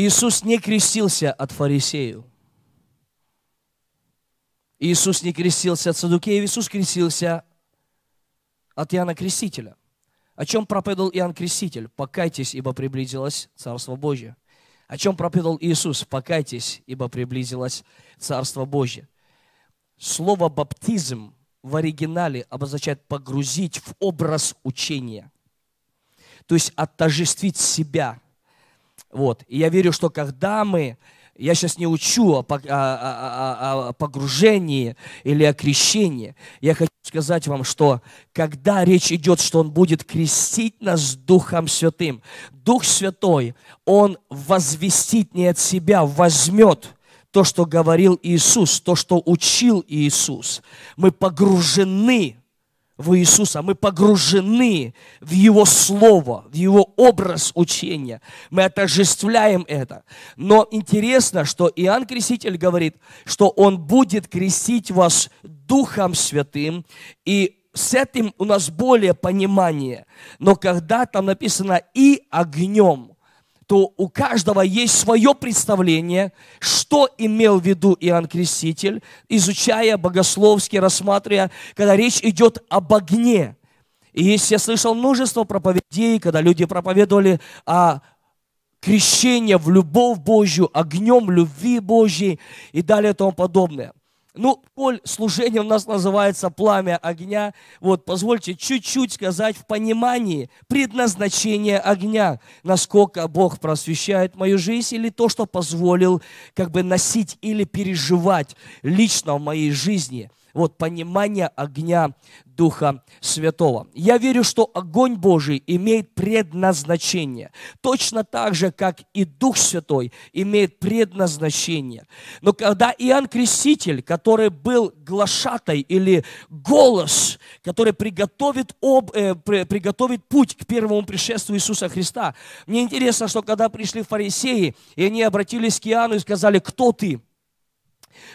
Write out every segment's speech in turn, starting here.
Иисус не крестился от фарисеев. Иисус не крестился от Садукеев, Иисус крестился от Иоанна Крестителя. О чем проповедовал Иоанн Креститель? Покайтесь, ибо приблизилось Царство Божье. О чем проповедовал Иисус? Покайтесь, ибо приблизилось Царство Божье. Слово «баптизм» в оригинале обозначает погрузить в образ учения. То есть отождествить себя. Вот. И я верю, что когда мы я сейчас не учу о, о, о, о погружении или о крещении. Я хочу сказать вам, что когда речь идет, что Он будет крестить нас Духом Святым, Дух Святой, Он возвестит не от себя, возьмет то, что говорил Иисус, то, что учил Иисус. Мы погружены в Иисуса, мы погружены в Его Слово, в Его образ учения. Мы отождествляем это. Но интересно, что Иоанн Креститель говорит, что Он будет крестить вас Духом Святым, и с этим у нас более понимание. Но когда там написано «и огнем», то у каждого есть свое представление, что имел в виду Иоанн Креститель, изучая богословски, рассматривая, когда речь идет об огне. И есть, я слышал множество проповедей, когда люди проповедовали о крещении в любовь Божью, огнем любви Божьей и далее тому подобное. Ну, коль служение у нас называется пламя огня, вот позвольте чуть-чуть сказать в понимании предназначения огня, насколько Бог просвещает мою жизнь или то, что позволил как бы носить или переживать лично в моей жизни – вот понимание огня Духа Святого. Я верю, что огонь Божий имеет предназначение, точно так же, как и Дух Святой имеет предназначение. Но когда Иоанн Креститель, который был глашатой или голос, который приготовит, об, э, приготовит путь к первому пришествию Иисуса Христа, мне интересно, что когда пришли фарисеи, и они обратились к Иоанну и сказали, кто ты?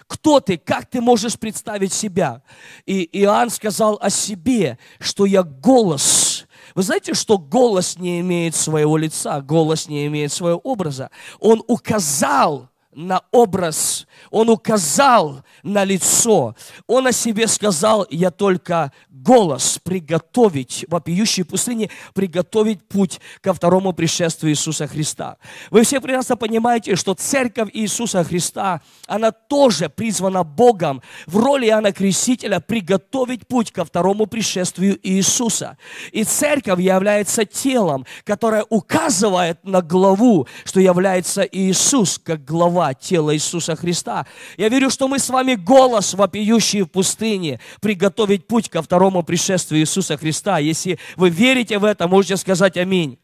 Кто ты? Как ты можешь представить себя? И Иоанн сказал о себе, что я голос. Вы знаете, что голос не имеет своего лица, голос не имеет своего образа. Он указал на образ, он указал на лицо. Он о себе сказал, я только голос приготовить, вопиющей пустыне, приготовить путь ко второму пришествию Иисуса Христа. Вы все прекрасно понимаете, что церковь Иисуса Христа, она тоже призвана Богом в роли Иоанна Крестителя приготовить путь ко второму пришествию Иисуса. И церковь является телом, которое указывает на главу, что является Иисус, как глава тела Иисуса Христа. Я верю, что мы с вами голос, вопиющий в пустыне, приготовить путь ко второму пришествию Иисуса Христа. Если вы верите в это, можете сказать аминь.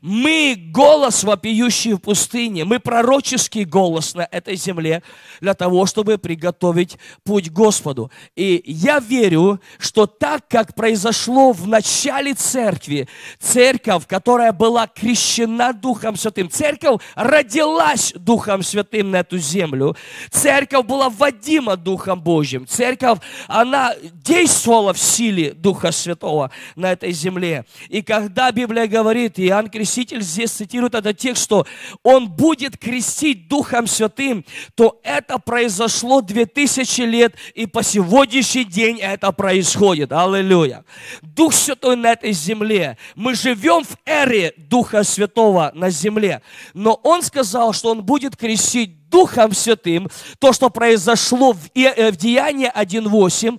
Мы голос вопиющий в пустыне, мы пророческий голос на этой земле для того, чтобы приготовить путь Господу. И я верю, что так, как произошло в начале церкви, церковь, которая была крещена Духом Святым, церковь родилась Духом Святым на эту землю, церковь была водима Духом Божьим, церковь, она действовала в силе Духа Святого на этой земле. И когда Библия говорит, Иоанн Иоанн Креститель здесь цитирует этот текст, что он будет крестить Духом Святым, то это произошло 2000 лет, и по сегодняшний день это происходит. Аллилуйя. Дух Святой на этой земле. Мы живем в эре Духа Святого на земле. Но он сказал, что он будет крестить Духом Святым, то, что произошло в, э, в Деянии 1.8,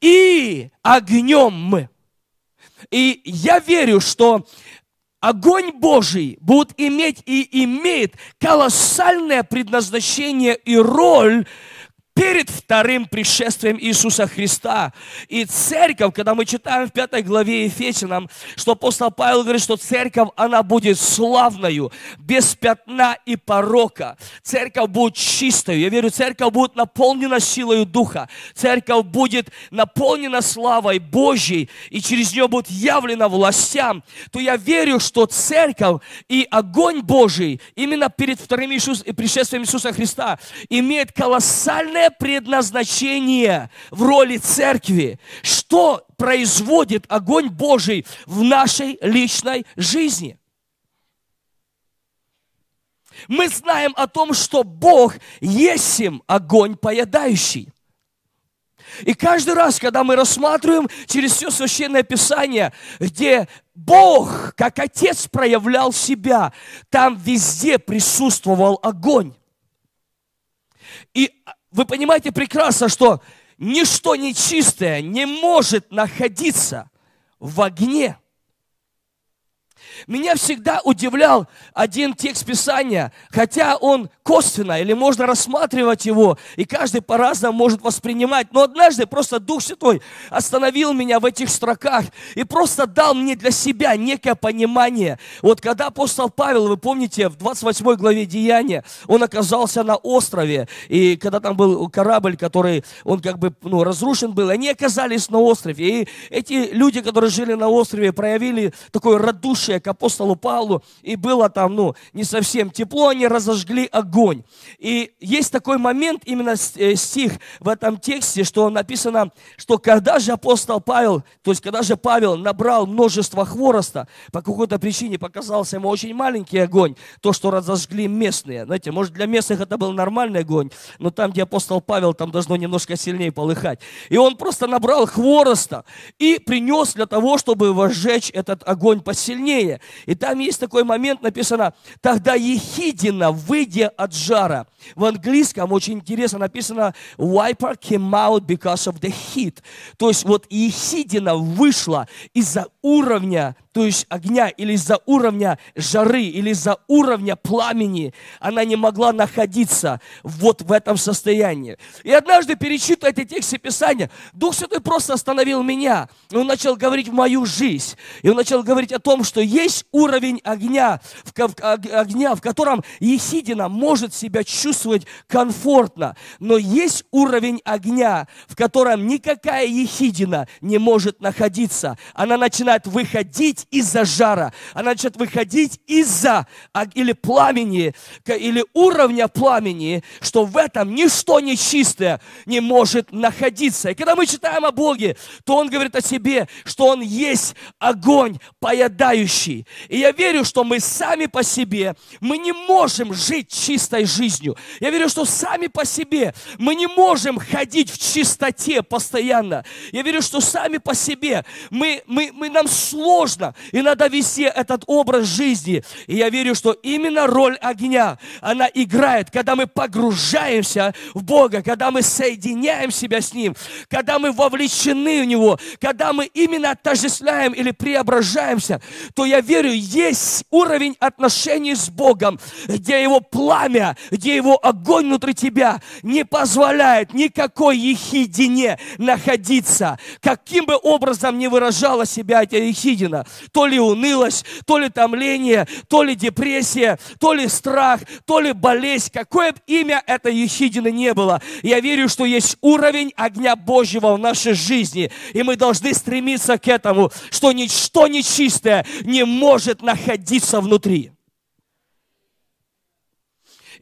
и огнем мы. И я верю, что огонь Божий будет иметь и имеет колоссальное предназначение и роль перед вторым пришествием Иисуса Христа. И церковь, когда мы читаем в пятой главе Ефесянам, что апостол Павел говорит, что церковь, она будет славною, без пятна и порока. Церковь будет чистою. Я верю, церковь будет наполнена силой Духа. Церковь будет наполнена славой Божьей, и через нее будет явлена властям. То я верю, что церковь и огонь Божий именно перед вторым Иисус, пришествием Иисуса Христа имеет колоссальное предназначение в роли церкви. Что производит огонь Божий в нашей личной жизни? Мы знаем о том, что Бог есть им огонь поедающий. И каждый раз, когда мы рассматриваем через все священное писание, где Бог, как Отец, проявлял себя, там везде присутствовал огонь. Вы понимаете прекрасно, что ничто нечистое не может находиться в огне – меня всегда удивлял один текст Писания, хотя он косвенно, или можно рассматривать его, и каждый по-разному может воспринимать. Но однажды просто Дух Святой остановил меня в этих строках и просто дал мне для себя некое понимание. Вот когда апостол Павел, вы помните, в 28 главе Деяния, он оказался на острове, и когда там был корабль, который, он как бы ну, разрушен был, они оказались на острове. И эти люди, которые жили на острове, проявили такое радушие к апостолу Павлу, и было там, ну, не совсем тепло, они разожгли огонь. И есть такой момент, именно э, стих в этом тексте, что написано, что когда же апостол Павел, то есть когда же Павел набрал множество хвороста, по какой-то причине показался ему очень маленький огонь, то, что разожгли местные. Знаете, может для местных это был нормальный огонь, но там, где апостол Павел, там должно немножко сильнее полыхать. И он просто набрал хвороста и принес для того, чтобы возжечь этот огонь посильнее. И там есть такой момент, написано, тогда Ехидина, выйдя от жара. В английском очень интересно написано, wiper came out because of the heat. То есть вот Ехидина вышла из-за уровня то есть огня, или из-за уровня жары, или из-за уровня пламени, она не могла находиться вот в этом состоянии. И однажды, перечитывая эти тексты Писания, Дух Святой просто остановил меня. И Он начал говорить в мою жизнь. И Он начал говорить о том, что есть уровень огня, в, огня, в котором Ехидина может себя чувствовать комфортно. Но есть уровень огня, в котором никакая Ехидина не может находиться. Она начинает выходить выходить из-за жара, она начнет выходить из-за или пламени, или уровня пламени, что в этом ничто нечистое не может находиться. И когда мы читаем о Боге, то Он говорит о себе, что Он есть огонь поедающий. И я верю, что мы сами по себе, мы не можем жить чистой жизнью. Я верю, что сами по себе мы не можем ходить в чистоте постоянно. Я верю, что сами по себе мы, мы, мы, нам сложно и надо вести этот образ жизни. И я верю, что именно роль огня, она играет, когда мы погружаемся в Бога, когда мы соединяем себя с Ним, когда мы вовлечены в Него, когда мы именно отождествляем или преображаемся, то я верю, есть уровень отношений с Богом, где Его пламя, где Его огонь внутри тебя не позволяет никакой ехидине находиться. Каким бы образом не выражала себя эта ехидина, то ли унылость, то ли томление, то ли депрессия, то ли страх, то ли болезнь. Какое бы имя это ехидины не было. Я верю, что есть уровень огня Божьего в нашей жизни. И мы должны стремиться к этому, что ничто нечистое не может находиться внутри.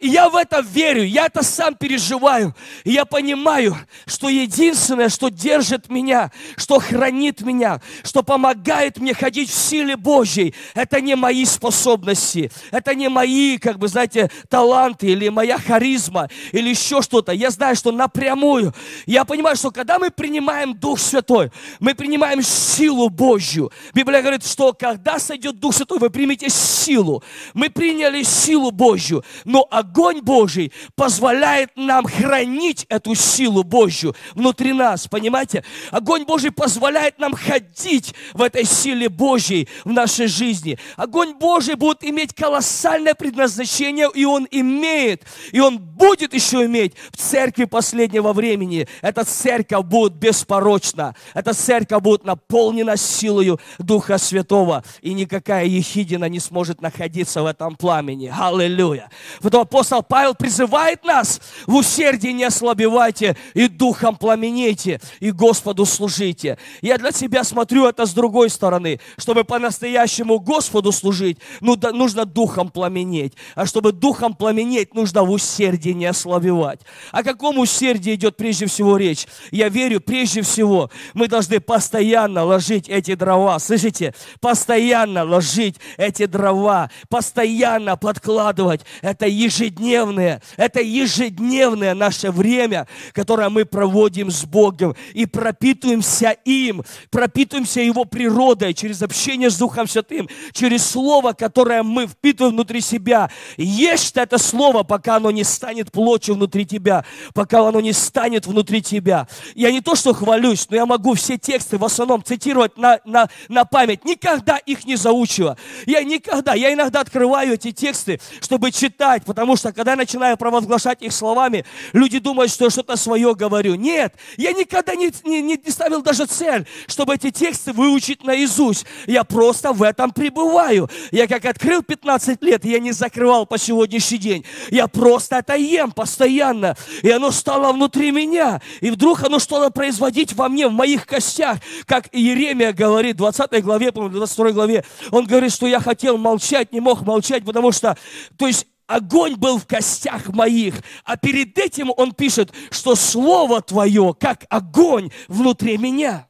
И я в это верю, я это сам переживаю. И я понимаю, что единственное, что держит меня, что хранит меня, что помогает мне ходить в силе Божьей, это не мои способности, это не мои, как бы, знаете, таланты или моя харизма или еще что-то. Я знаю, что напрямую. Я понимаю, что когда мы принимаем Дух Святой, мы принимаем силу Божью. Библия говорит, что когда сойдет Дух Святой, вы примете силу. Мы приняли силу Божью, но огонь огонь Божий позволяет нам хранить эту силу Божью внутри нас, понимаете? Огонь Божий позволяет нам ходить в этой силе Божьей в нашей жизни. Огонь Божий будет иметь колоссальное предназначение, и он имеет, и он будет еще иметь в церкви последнего времени. Эта церковь будет беспорочна, эта церковь будет наполнена силою Духа Святого, и никакая ехидина не сможет находиться в этом пламени. Аллилуйя. Потом апостол Павел призывает нас в усердии не ослабевайте и духом пламенейте и Господу служите. Я для себя смотрю это с другой стороны. Чтобы по-настоящему Господу служить, ну, да, нужно духом пламенеть. А чтобы духом пламенеть, нужно в усердии не ослабевать. О каком усердии идет прежде всего речь? Я верю, прежде всего, мы должны постоянно ложить эти дрова. Слышите? Постоянно ложить эти дрова. Постоянно подкладывать. Это ежедневное, это ежедневное наше время, которое мы проводим с Богом и пропитываемся им, пропитываемся Его природой через общение с Духом Святым, через Слово, которое мы впитываем внутри себя. Ешь это Слово, пока оно не станет плотью внутри тебя, пока оно не станет внутри тебя. Я не то, что хвалюсь, но я могу все тексты в основном цитировать на, на, на память. Никогда их не заучила. Я никогда, я иногда открываю эти тексты, чтобы читать, потому что когда я начинаю провозглашать их словами, люди думают, что я что-то свое говорю. Нет, я никогда не, не, не ставил даже цель, чтобы эти тексты выучить наизусть. Я просто в этом пребываю. Я как открыл 15 лет, я не закрывал по сегодняшний день. Я просто это ем постоянно. И оно стало внутри меня. И вдруг оно стало производить во мне, в моих костях. Как Иеремия говорит в 20 главе, по-моему, 22 главе. Он говорит, что я хотел молчать, не мог молчать, потому что, то есть огонь был в костях моих. А перед этим он пишет, что Слово Твое, как огонь внутри меня.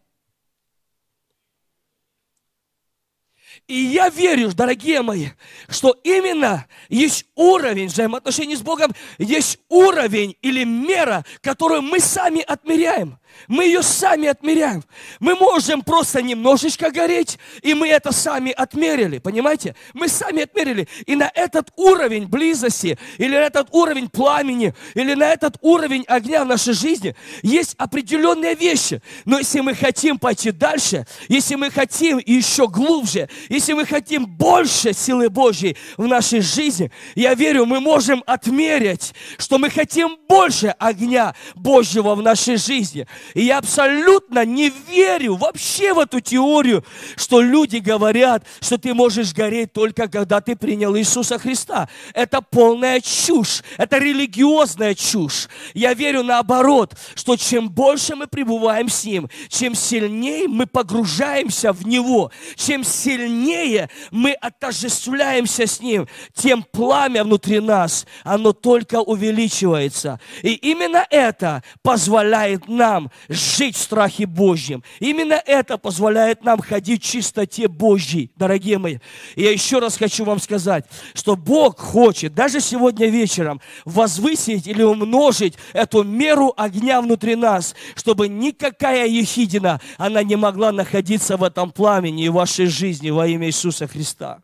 И я верю, дорогие мои, что именно есть уровень взаимоотношений с Богом, есть уровень или мера, которую мы сами отмеряем. Мы ее сами отмеряем. Мы можем просто немножечко гореть, и мы это сами отмерили, понимаете? Мы сами отмерили. И на этот уровень близости, или на этот уровень пламени, или на этот уровень огня в нашей жизни есть определенные вещи. Но если мы хотим пойти дальше, если мы хотим еще глубже, если мы хотим больше силы Божьей в нашей жизни, я верю, мы можем отмерить, что мы хотим больше огня Божьего в нашей жизни. И я абсолютно не верю вообще в эту теорию, что люди говорят, что ты можешь гореть только когда ты принял Иисуса Христа. Это полная чушь, это религиозная чушь. Я верю наоборот, что чем больше мы пребываем с Ним, чем сильнее мы погружаемся в Него, чем сильнее мы отождествляемся с Ним, тем пламя внутри нас, оно только увеличивается. И именно это позволяет нам жить в страхе Божьем. Именно это позволяет нам ходить в чистоте Божьей, дорогие мои. И я еще раз хочу вам сказать, что Бог хочет даже сегодня вечером возвысить или умножить эту меру огня внутри нас, чтобы никакая ехидина, она не могла находиться в этом пламени и вашей жизни во имя Иисуса Христа.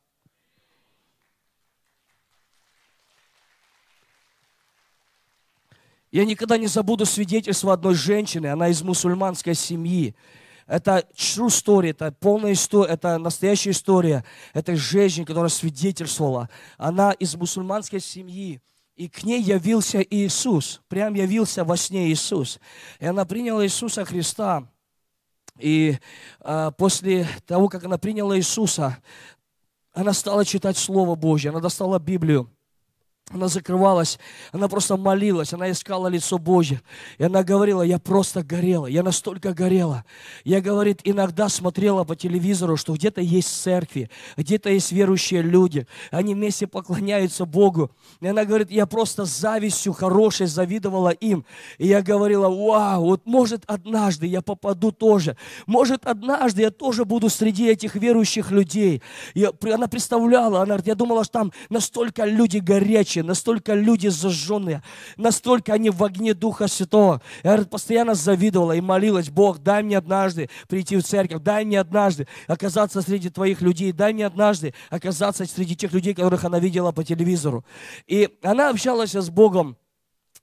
Я никогда не забуду свидетельство одной женщины, она из мусульманской семьи. Это true story, это полная история, это настоящая история. Это женщина, которая свидетельствовала. Она из мусульманской семьи. И к ней явился Иисус. Прям явился во сне Иисус. И она приняла Иисуса Христа. И э, после того, как она приняла Иисуса, она стала читать Слово Божье, она достала Библию. Она закрывалась, она просто молилась, она искала лицо Божье. И она говорила, я просто горела, я настолько горела. Я, говорит, иногда смотрела по телевизору, что где-то есть церкви, где-то есть верующие люди, они вместе поклоняются Богу. И она говорит, я просто завистью хорошей завидовала им. И я говорила, вау, вот может однажды я попаду тоже, может однажды я тоже буду среди этих верующих людей. И она представляла, она говорит, я думала, что там настолько люди горячие, горячие, настолько люди зажженные, настолько они в огне Духа Святого. Я постоянно завидовала и молилась, Бог, дай мне однажды прийти в церковь, дай мне однажды оказаться среди твоих людей, дай мне однажды оказаться среди тех людей, которых она видела по телевизору. И она общалась с Богом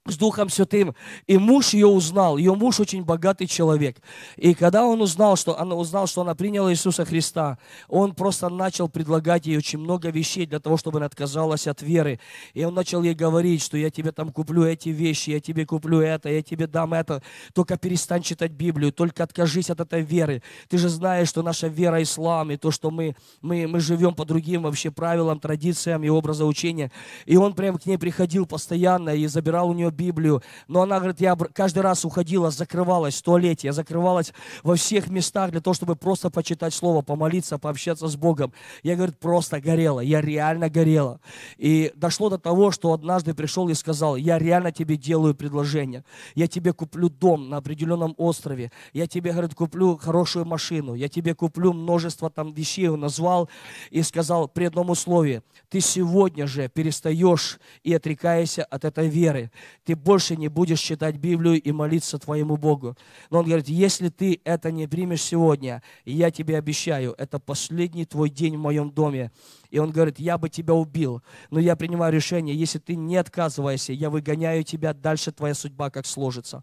с Духом Святым. И муж ее узнал. Ее муж очень богатый человек. И когда он узнал, что она узнал, что она приняла Иисуса Христа, он просто начал предлагать ей очень много вещей для того, чтобы она отказалась от веры. И он начал ей говорить, что я тебе там куплю эти вещи, я тебе куплю это, я тебе дам это. Только перестань читать Библию, только откажись от этой веры. Ты же знаешь, что наша вера ислам, и то, что мы, мы, мы живем по другим вообще правилам, традициям и образу учения. И он прям к ней приходил постоянно и забирал у нее Библию, но она говорит, я каждый раз уходила, закрывалась в туалете, я закрывалась во всех местах для того, чтобы просто почитать Слово, помолиться, пообщаться с Богом. Я, говорит, просто горела, я реально горела. И дошло до того, что однажды пришел и сказал, я реально тебе делаю предложение, я тебе куплю дом на определенном острове, я тебе, говорит, куплю хорошую машину, я тебе куплю множество там вещей, он назвал и сказал при одном условии, ты сегодня же перестаешь и отрекаешься от этой веры, ты больше не будешь читать Библию и молиться твоему Богу. Но он говорит, если ты это не примешь сегодня, я тебе обещаю, это последний твой день в моем доме. И он говорит, я бы тебя убил, но я принимаю решение, если ты не отказываешься, я выгоняю тебя, дальше твоя судьба как сложится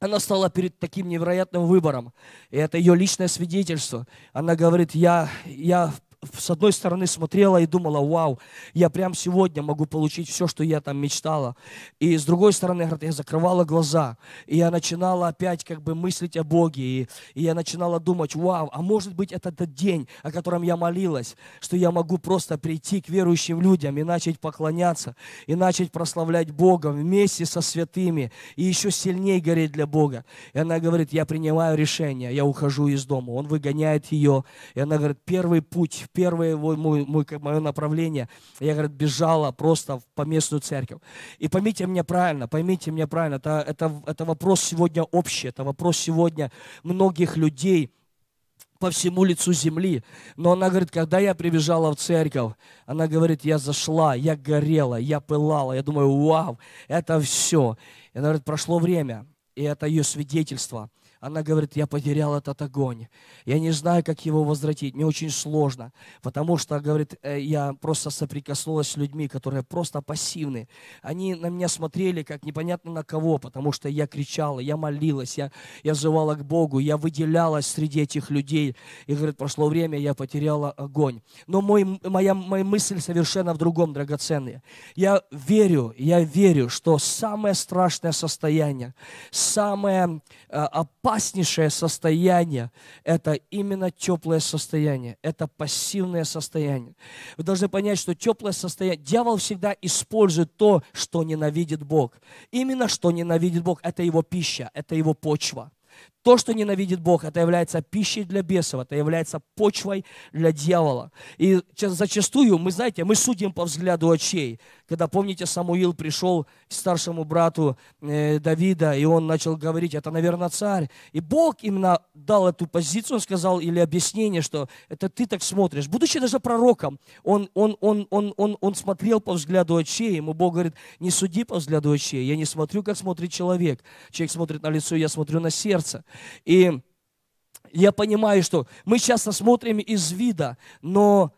она стала перед таким невероятным выбором. И это ее личное свидетельство. Она говорит, я, я с одной стороны смотрела и думала, вау, я прям сегодня могу получить все, что я там мечтала. И с другой стороны, говорит, я закрывала глаза, и я начинала опять как бы мыслить о Боге, и, и я начинала думать, вау, а может быть это тот день, о котором я молилась, что я могу просто прийти к верующим людям и начать поклоняться, и начать прославлять Бога вместе со святыми, и еще сильнее гореть для Бога. И она говорит, я принимаю решение, я ухожу из дома. Он выгоняет ее, и она говорит, первый путь первое мой, мой, мое направление, я, говорит, бежала просто в поместную церковь. И поймите меня правильно, поймите меня правильно, это, это, это вопрос сегодня общий, это вопрос сегодня многих людей, по всему лицу земли. Но она говорит, когда я прибежала в церковь, она говорит, я зашла, я горела, я пылала. Я думаю, вау, это все. И она говорит, прошло время, и это ее свидетельство – она говорит, я потерял этот огонь. Я не знаю, как его возвратить. Мне очень сложно, потому что, говорит, э, я просто соприкоснулась с людьми, которые просто пассивны. Они на меня смотрели, как непонятно на кого, потому что я кричала, я молилась, я, я взывала к Богу, я выделялась среди этих людей. И, говорит, прошло время, я потеряла огонь. Но мой, моя, моя мысль совершенно в другом, драгоценная. Я верю, я верю, что самое страшное состояние, самое э, опасное, опаснейшее состояние – это именно теплое состояние, это пассивное состояние. Вы должны понять, что теплое состояние, дьявол всегда использует то, что ненавидит Бог. Именно что ненавидит Бог – это его пища, это его почва. То, что ненавидит Бог, это является пищей для бесов, это является почвой для дьявола. И зачастую, мы знаете, мы судим по взгляду очей. Когда, помните, Самуил пришел к старшему брату э, Давида, и он начал говорить, это, наверное, царь. И Бог именно дал эту позицию, он сказал, или объяснение, что это ты так смотришь. Будучи даже пророком, он, он, он, он, он, он смотрел по взгляду очей, ему Бог говорит, не суди по взгляду очей, я не смотрю, как смотрит человек. Человек смотрит на лицо, я смотрю на сердце. И я понимаю, что мы часто смотрим из вида, но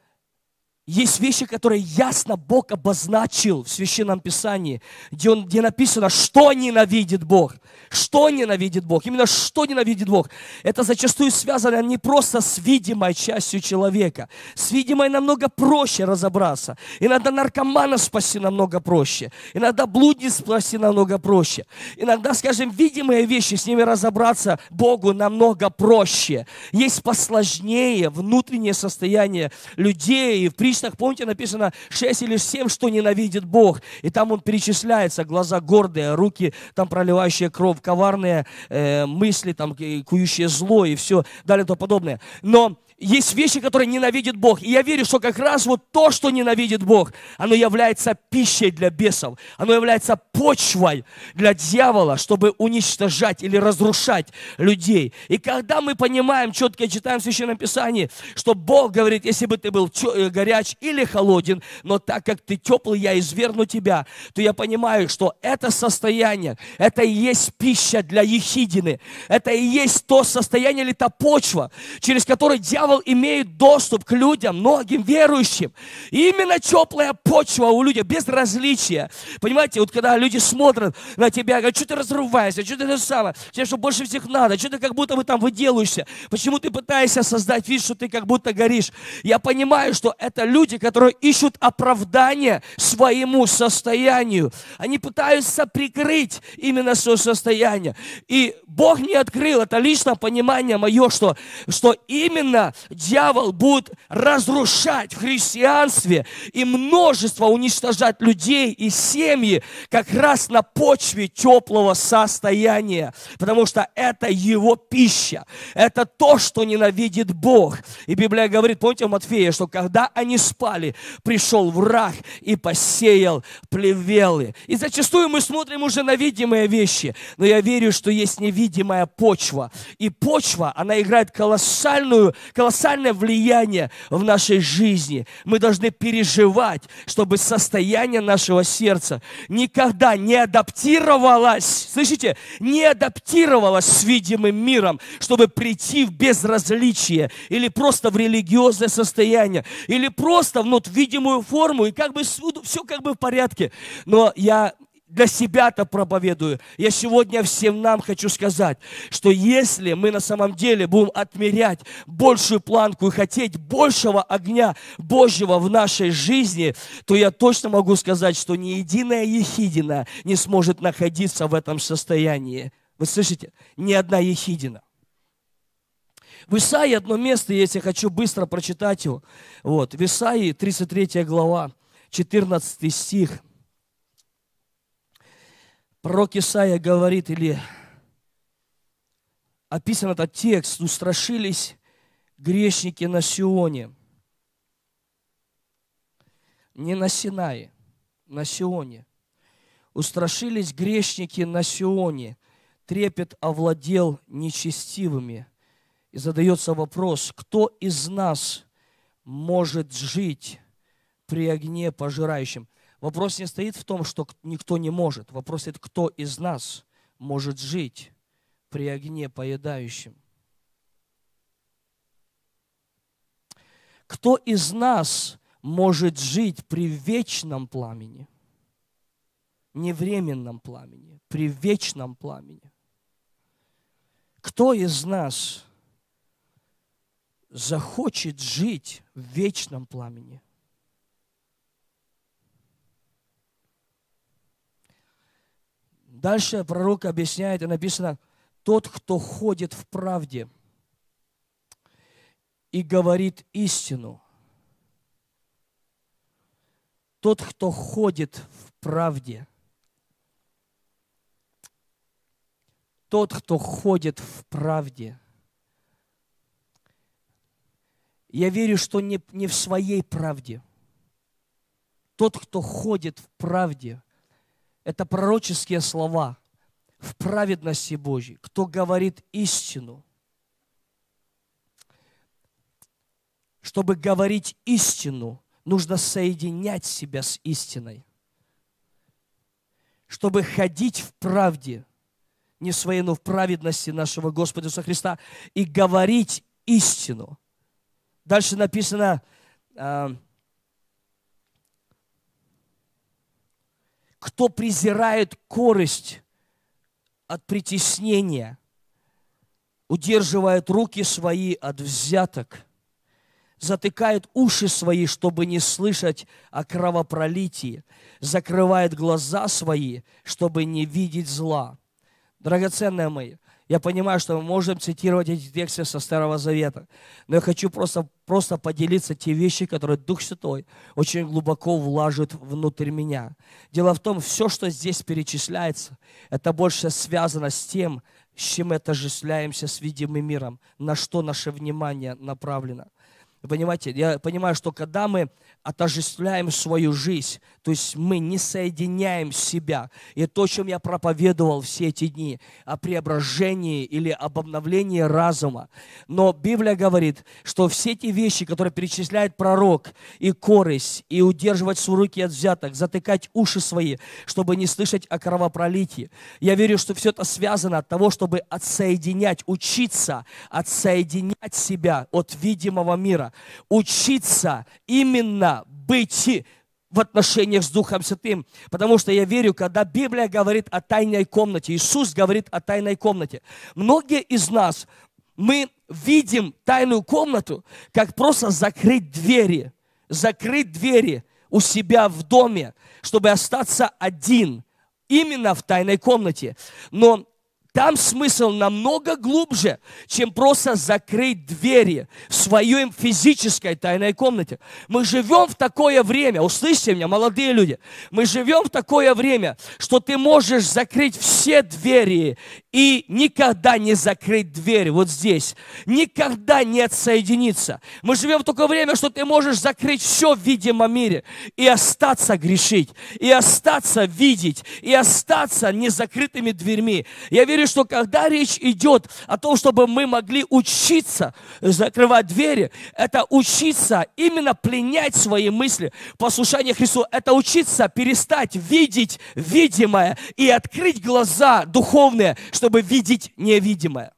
есть вещи, которые ясно Бог обозначил в Священном Писании, где, он, где написано, что ненавидит Бог. Что ненавидит Бог? Именно что ненавидит Бог? Это зачастую связано не просто с видимой частью человека. С видимой намного проще разобраться. Иногда наркомана спасти намного проще. Иногда блудниц спасти намного проще. Иногда, скажем, видимые вещи, с ними разобраться Богу намного проще. Есть посложнее внутреннее состояние людей. В притчах, помните, написано 6 или 7, что ненавидит Бог. И там он перечисляется, глаза гордые, руки там проливающие кровь, коварные э, мысли, там, кующие зло и все далее и тому подобное. Но есть вещи, которые ненавидит Бог. И я верю, что как раз вот то, что ненавидит Бог, оно является пищей для бесов. Оно является почвой для дьявола, чтобы уничтожать или разрушать людей. И когда мы понимаем, четко читаем в Священном Писании, что Бог говорит, если бы ты был э, горяч или холоден, но так как ты теплый, я изверну тебя, то я понимаю, что это состояние, это и есть пища для ехидины. Это и есть то состояние или та почва, через которое дьявол дьявол имеет доступ к людям, многим верующим. И именно теплая почва у людей, без различия. Понимаете, вот когда люди смотрят на тебя, говорят, что ты разрываешься, что ты это самое, тебе что больше всех надо, что ты как будто бы там выделаешься, почему ты пытаешься создать вид, что ты как будто горишь. Я понимаю, что это люди, которые ищут оправдание своему состоянию. Они пытаются прикрыть именно свое состояние. И Бог мне открыл, это лично понимание мое, что, что именно дьявол будет разрушать в христианстве и множество уничтожать людей и семьи как раз на почве теплого состояния. Потому что это его пища. Это то, что ненавидит Бог. И Библия говорит, помните в Матфея, что когда они спали, пришел враг и посеял плевелы. И зачастую мы смотрим уже на видимые вещи, но я верю, что есть невидимая почва. И почва, она играет колоссальную, колоссальное влияние в нашей жизни. Мы должны переживать, чтобы состояние нашего сердца никогда не адаптировалось, слышите, не адаптировалось с видимым миром, чтобы прийти в безразличие или просто в религиозное состояние, или просто в ну, видимую форму, и как бы все как бы в порядке. Но я для себя-то проповедую. Я сегодня всем нам хочу сказать, что если мы на самом деле будем отмерять большую планку и хотеть большего огня Божьего в нашей жизни, то я точно могу сказать, что ни единая ехидина не сможет находиться в этом состоянии. Вы слышите? Ни одна ехидина. В Исаии одно место есть, я хочу быстро прочитать его. Вот, в Исаии 33 глава, 14 стих – Пророк Исаия говорит, или описан этот текст, устрашились грешники на Сионе. Не на Синае, на Сионе. Устрашились грешники на Сионе. Трепет овладел нечестивыми. И задается вопрос, кто из нас может жить при огне пожирающем? Вопрос не стоит в том, что никто не может. Вопрос стоит, кто из нас может жить при огне поедающем. Кто из нас может жить при вечном пламени? Не временном пламени, при вечном пламени. Кто из нас захочет жить в вечном пламени? Дальше пророк объясняет, и написано, тот, кто ходит в правде и говорит истину. Тот, кто ходит в правде. Тот, кто ходит в правде. Я верю, что не, не в своей правде. Тот, кто ходит в правде – это пророческие слова в праведности Божьей. Кто говорит истину. Чтобы говорить истину, нужно соединять себя с истиной. Чтобы ходить в правде, не своей, но в праведности нашего Господа Иисуса Христа, и говорить истину. Дальше написано, кто презирает корость от притеснения, удерживает руки свои от взяток, затыкает уши свои, чтобы не слышать о кровопролитии, закрывает глаза свои, чтобы не видеть зла. Драгоценные мои, я понимаю, что мы можем цитировать эти тексты со Старого Завета, но я хочу просто, просто поделиться те вещи, которые Дух Святой очень глубоко вложит внутрь меня. Дело в том, все, что здесь перечисляется, это больше связано с тем, с чем мы отождествляемся с видимым миром, на что наше внимание направлено. Понимаете, я понимаю, что когда мы отождествляем свою жизнь, то есть мы не соединяем себя. И то, чем я проповедовал все эти дни, о преображении или об обновлении разума. Но Библия говорит, что все эти вещи, которые перечисляет пророк, и корысть, и удерживать свои руки от взяток, затыкать уши свои, чтобы не слышать о кровопролитии. Я верю, что все это связано от того, чтобы отсоединять, учиться отсоединять себя от видимого мира. Учиться именно быть в отношениях с Духом Святым. Потому что я верю, когда Библия говорит о тайной комнате, Иисус говорит о тайной комнате. Многие из нас, мы видим тайную комнату, как просто закрыть двери, закрыть двери у себя в доме, чтобы остаться один, именно в тайной комнате. Но там смысл намного глубже, чем просто закрыть двери в своей физической тайной комнате. Мы живем в такое время, услышьте меня, молодые люди, мы живем в такое время, что ты можешь закрыть все двери и никогда не закрыть дверь вот здесь, никогда не отсоединиться. Мы живем в такое время, что ты можешь закрыть все в видимом мире и остаться грешить, и остаться видеть, и остаться незакрытыми дверьми. Я верю, что когда речь идет о том, чтобы мы могли учиться закрывать двери, это учиться именно пленять свои мысли, послушание Христу, это учиться перестать видеть видимое и открыть глаза духовные, чтобы видеть невидимое.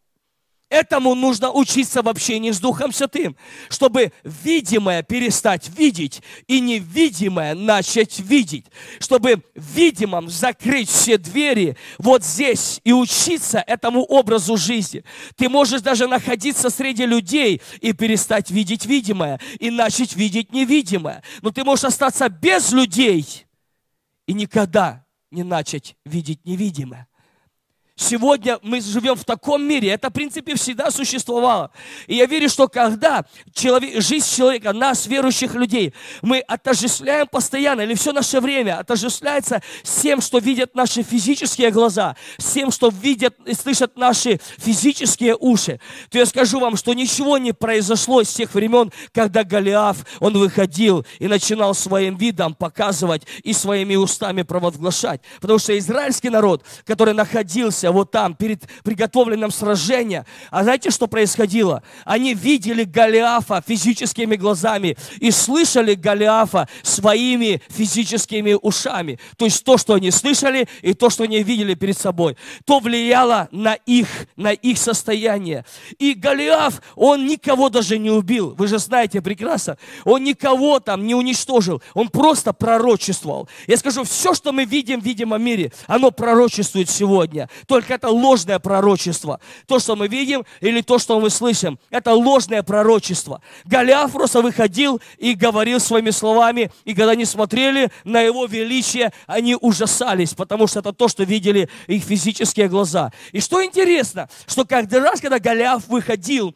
Этому нужно учиться в общении с Духом Святым, чтобы видимое перестать видеть и невидимое начать видеть, чтобы видимым закрыть все двери вот здесь и учиться этому образу жизни. Ты можешь даже находиться среди людей и перестать видеть видимое и начать видеть невидимое. Но ты можешь остаться без людей и никогда не начать видеть невидимое. Сегодня мы живем в таком мире, это, в принципе, всегда существовало. И я верю, что когда человек, жизнь человека, нас, верующих людей, мы отождествляем постоянно, или все наше время отождествляется с тем, что видят наши физические глаза, с тем, что видят и слышат наши физические уши, то я скажу вам, что ничего не произошло с тех времен, когда Голиаф, он выходил и начинал своим видом показывать и своими устами провозглашать. Потому что израильский народ, который находился находился вот там, перед приготовленным сражением. А знаете, что происходило? Они видели Голиафа физическими глазами и слышали Голиафа своими физическими ушами. То есть то, что они слышали, и то, что они видели перед собой. То влияло на их, на их состояние. И Голиаф, он никого даже не убил. Вы же знаете прекрасно. Он никого там не уничтожил. Он просто пророчествовал. Я скажу, все, что мы видим в видимом мире, оно пророчествует сегодня. То только это ложное пророчество. То, что мы видим, или то, что мы слышим, это ложное пророчество. Голиаф просто выходил и говорил своими словами, и когда они смотрели на его величие, они ужасались, потому что это то, что видели их физические глаза. И что интересно, что каждый раз, когда Голиаф выходил,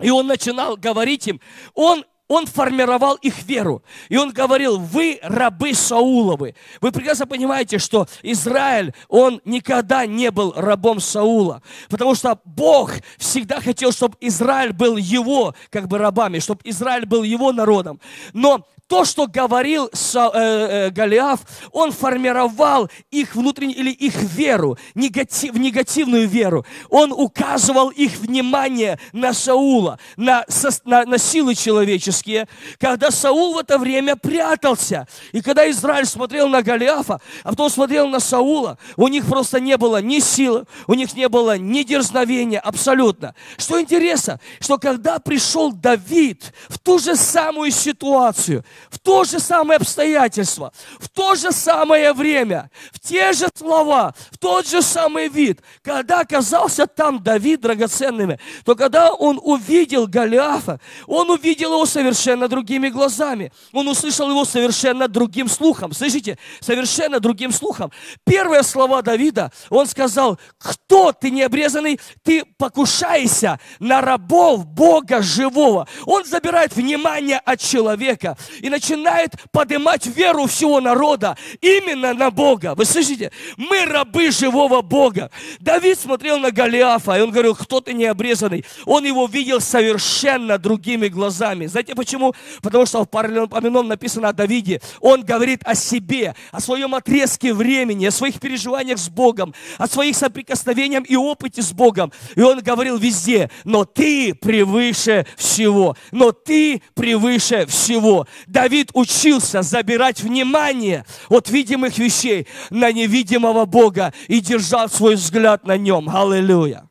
и он начинал говорить им, он он формировал их веру. И он говорил, вы рабы Сауловы. Вы прекрасно понимаете, что Израиль, он никогда не был рабом Саула. Потому что Бог всегда хотел, чтобы Израиль был его как бы рабами, чтобы Израиль был его народом. Но то, что говорил э, э, Голиаф, он формировал их внутреннюю или их веру, негатив, негативную веру. Он указывал их внимание на Саула, на, на, на силы человеческие, когда Саул в это время прятался. И когда Израиль смотрел на Голиафа, а потом смотрел на Саула, у них просто не было ни силы, у них не было ни дерзновения, абсолютно. Что интересно, что когда пришел Давид в ту же самую ситуацию, в то же самое обстоятельство, в то же самое время, в те же слова, в тот же самый вид. Когда оказался там Давид драгоценными, то когда он увидел Голиафа, он увидел его совершенно другими глазами. Он услышал его совершенно другим слухом. Слышите? Совершенно другим слухом. Первые слова Давида, он сказал, кто ты необрезанный, ты покушаешься на рабов Бога живого. Он забирает внимание от человека и начинает поднимать веру всего народа именно на Бога. Вы слышите? Мы рабы живого Бога. Давид смотрел на Голиафа, и он говорил, кто ты необрезанный. Он его видел совершенно другими глазами. Знаете почему? Потому что в Паралелопоменон написано о Давиде. Он говорит о себе, о своем отрезке времени, о своих переживаниях с Богом, о своих соприкосновениях и опыте с Богом. И он говорил везде, но ты превыше всего, но ты превыше всего. Давид учился забирать внимание от видимых вещей на невидимого Бога и держал свой взгляд на нем. Аллилуйя.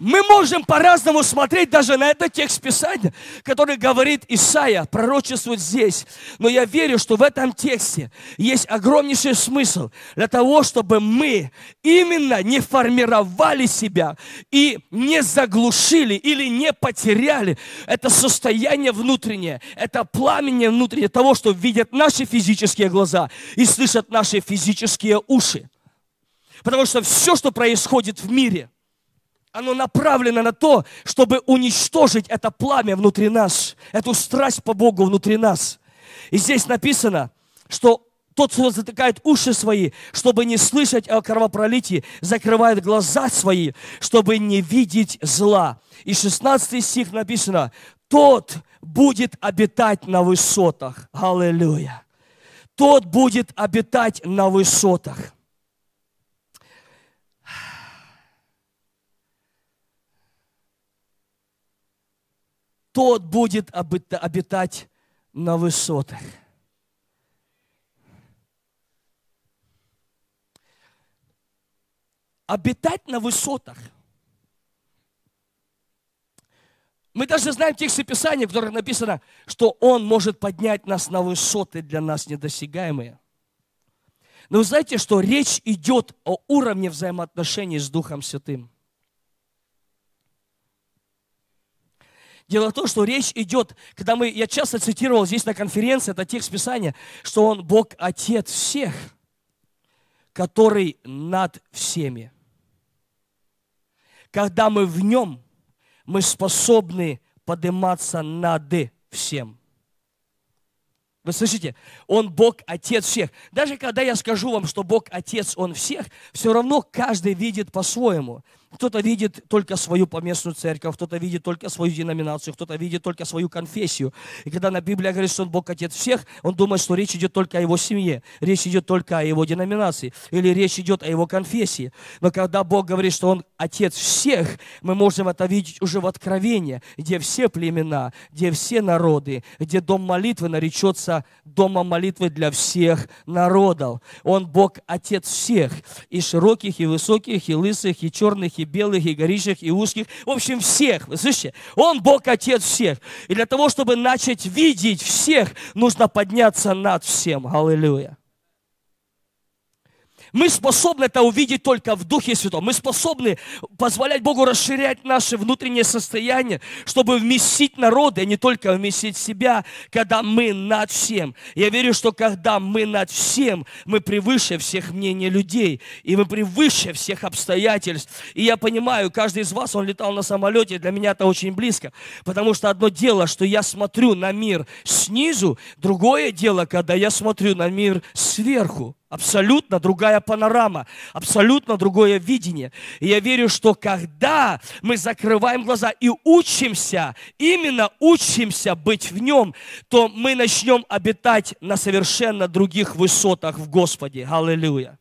Мы можем по-разному смотреть даже на этот текст Писания, который говорит Исаия, пророчествует здесь. Но я верю, что в этом тексте есть огромнейший смысл для того, чтобы мы именно не формировали себя и не заглушили или не потеряли это состояние внутреннее, это пламение внутреннее того, что видят наши физические глаза и слышат наши физические уши. Потому что все, что происходит в мире – оно направлено на то, чтобы уничтожить это пламя внутри нас, эту страсть по Богу внутри нас. И здесь написано, что тот, кто затыкает уши свои, чтобы не слышать о кровопролитии, закрывает глаза свои, чтобы не видеть зла. И 16 стих написано, тот будет обитать на высотах. Аллилуйя. Тот будет обитать на высотах. Тот будет обитать на высотах. Обитать на высотах. Мы даже знаем тексты Писания, в которых написано, что Он может поднять нас на высоты для нас недосягаемые. Но вы знаете, что речь идет о уровне взаимоотношений с Духом Святым – Дело в том, что речь идет, когда мы, я часто цитировал здесь на конференции, это текст Писания, что Он Бог Отец всех, который над всеми. Когда мы в Нем, мы способны подниматься над всем. Вы слышите? Он Бог Отец всех. Даже когда я скажу вам, что Бог Отец, Он всех, все равно каждый видит по-своему. Кто-то видит только свою поместную церковь, кто-то видит только свою деноминацию, кто-то видит только свою конфессию. И когда на Библии говорит, что он Бог Отец всех, он думает, что речь идет только о его семье, речь идет только о его деноминации, или речь идет о его конфессии. Но когда Бог говорит, что он Отец всех, мы можем это видеть уже в Откровении, где все племена, где все народы, где дом молитвы наречется домом молитвы для всех народов. Он Бог Отец всех, и широких, и высоких, и лысых, и черных, и белых, и горячих, и узких. В общем, всех. Вы слышите? Он Бог Отец всех. И для того, чтобы начать видеть всех, нужно подняться над всем. Аллилуйя. Мы способны это увидеть только в Духе Святом. Мы способны позволять Богу расширять наше внутреннее состояние, чтобы вместить народы, а не только вместить себя, когда мы над всем. Я верю, что когда мы над всем, мы превыше всех мнений людей, и мы превыше всех обстоятельств. И я понимаю, каждый из вас, он летал на самолете, для меня это очень близко, потому что одно дело, что я смотрю на мир снизу, другое дело, когда я смотрю на мир сверху. Абсолютно другая панорама, абсолютно другое видение. И я верю, что когда мы закрываем глаза и учимся, именно учимся быть в нем, то мы начнем обитать на совершенно других высотах в Господе. Аллилуйя.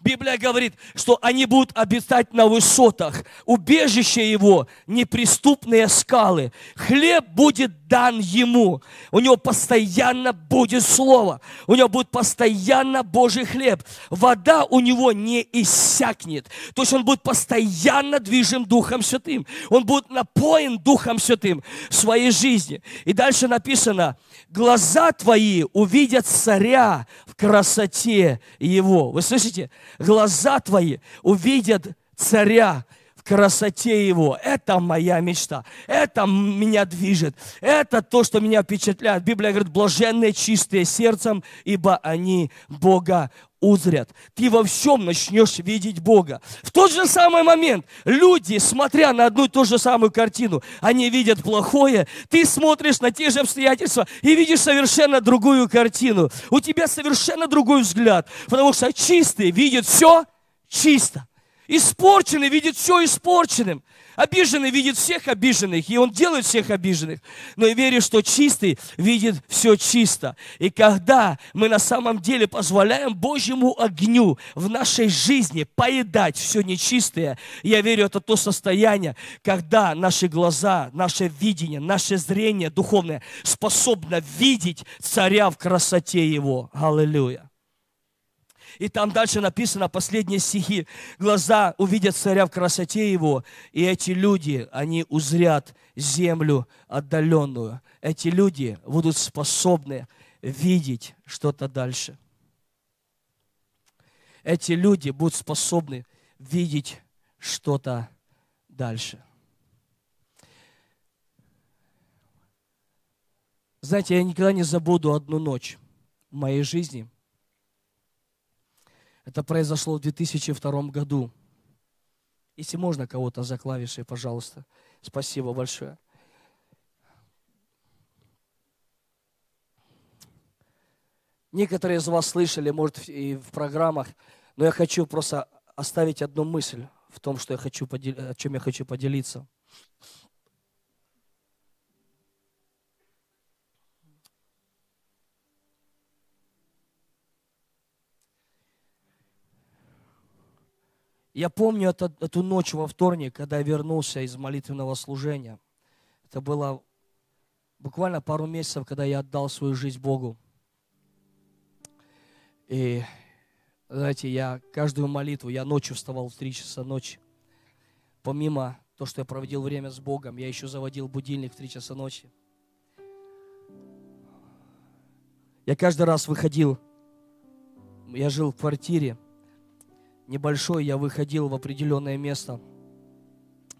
Библия говорит, что они будут обитать на высотах. Убежище его – неприступные скалы. Хлеб будет дан ему. У него постоянно будет слово. У него будет постоянно Божий хлеб. Вода у него не иссякнет. То есть он будет постоянно движим Духом Святым. Он будет напоен Духом Святым в своей жизни. И дальше написано, глаза твои увидят царя в красоте его. Вы слышите? Глаза твои увидят царя в красоте Его. Это моя мечта. Это меня движет. Это то, что меня впечатляет. Библия говорит, блаженные чистые сердцем, ибо они Бога узрят. Ты во всем начнешь видеть Бога. В тот же самый момент люди, смотря на одну и ту же самую картину, они видят плохое, ты смотришь на те же обстоятельства и видишь совершенно другую картину. У тебя совершенно другой взгляд, потому что чистый видит все чисто. Испорченный видит все испорченным. Обиженный видит всех обиженных, и он делает всех обиженных. Но я верю, что чистый видит все чисто. И когда мы на самом деле позволяем Божьему огню в нашей жизни поедать все нечистое, я верю, это то состояние, когда наши глаза, наше видение, наше зрение духовное способно видеть царя в красоте его. Аллилуйя. И там дальше написано, последние стихи, глаза увидят царя в красоте его, и эти люди, они узрят землю отдаленную. Эти люди будут способны видеть что-то дальше. Эти люди будут способны видеть что-то дальше. Знаете, я никогда не забуду одну ночь в моей жизни – это произошло в 2002 году. Если можно кого-то за клавишей, пожалуйста. Спасибо большое. Некоторые из вас слышали, может, и в программах, но я хочу просто оставить одну мысль в том, что я хочу подел... о чем я хочу поделиться. Я помню это, эту ночь во вторник, когда я вернулся из молитвенного служения. Это было буквально пару месяцев, когда я отдал свою жизнь Богу. И, знаете, я каждую молитву, я ночью вставал в 3 часа ночи. Помимо того, что я проводил время с Богом, я еще заводил будильник в 3 часа ночи. Я каждый раз выходил, я жил в квартире, небольшой, я выходил в определенное место,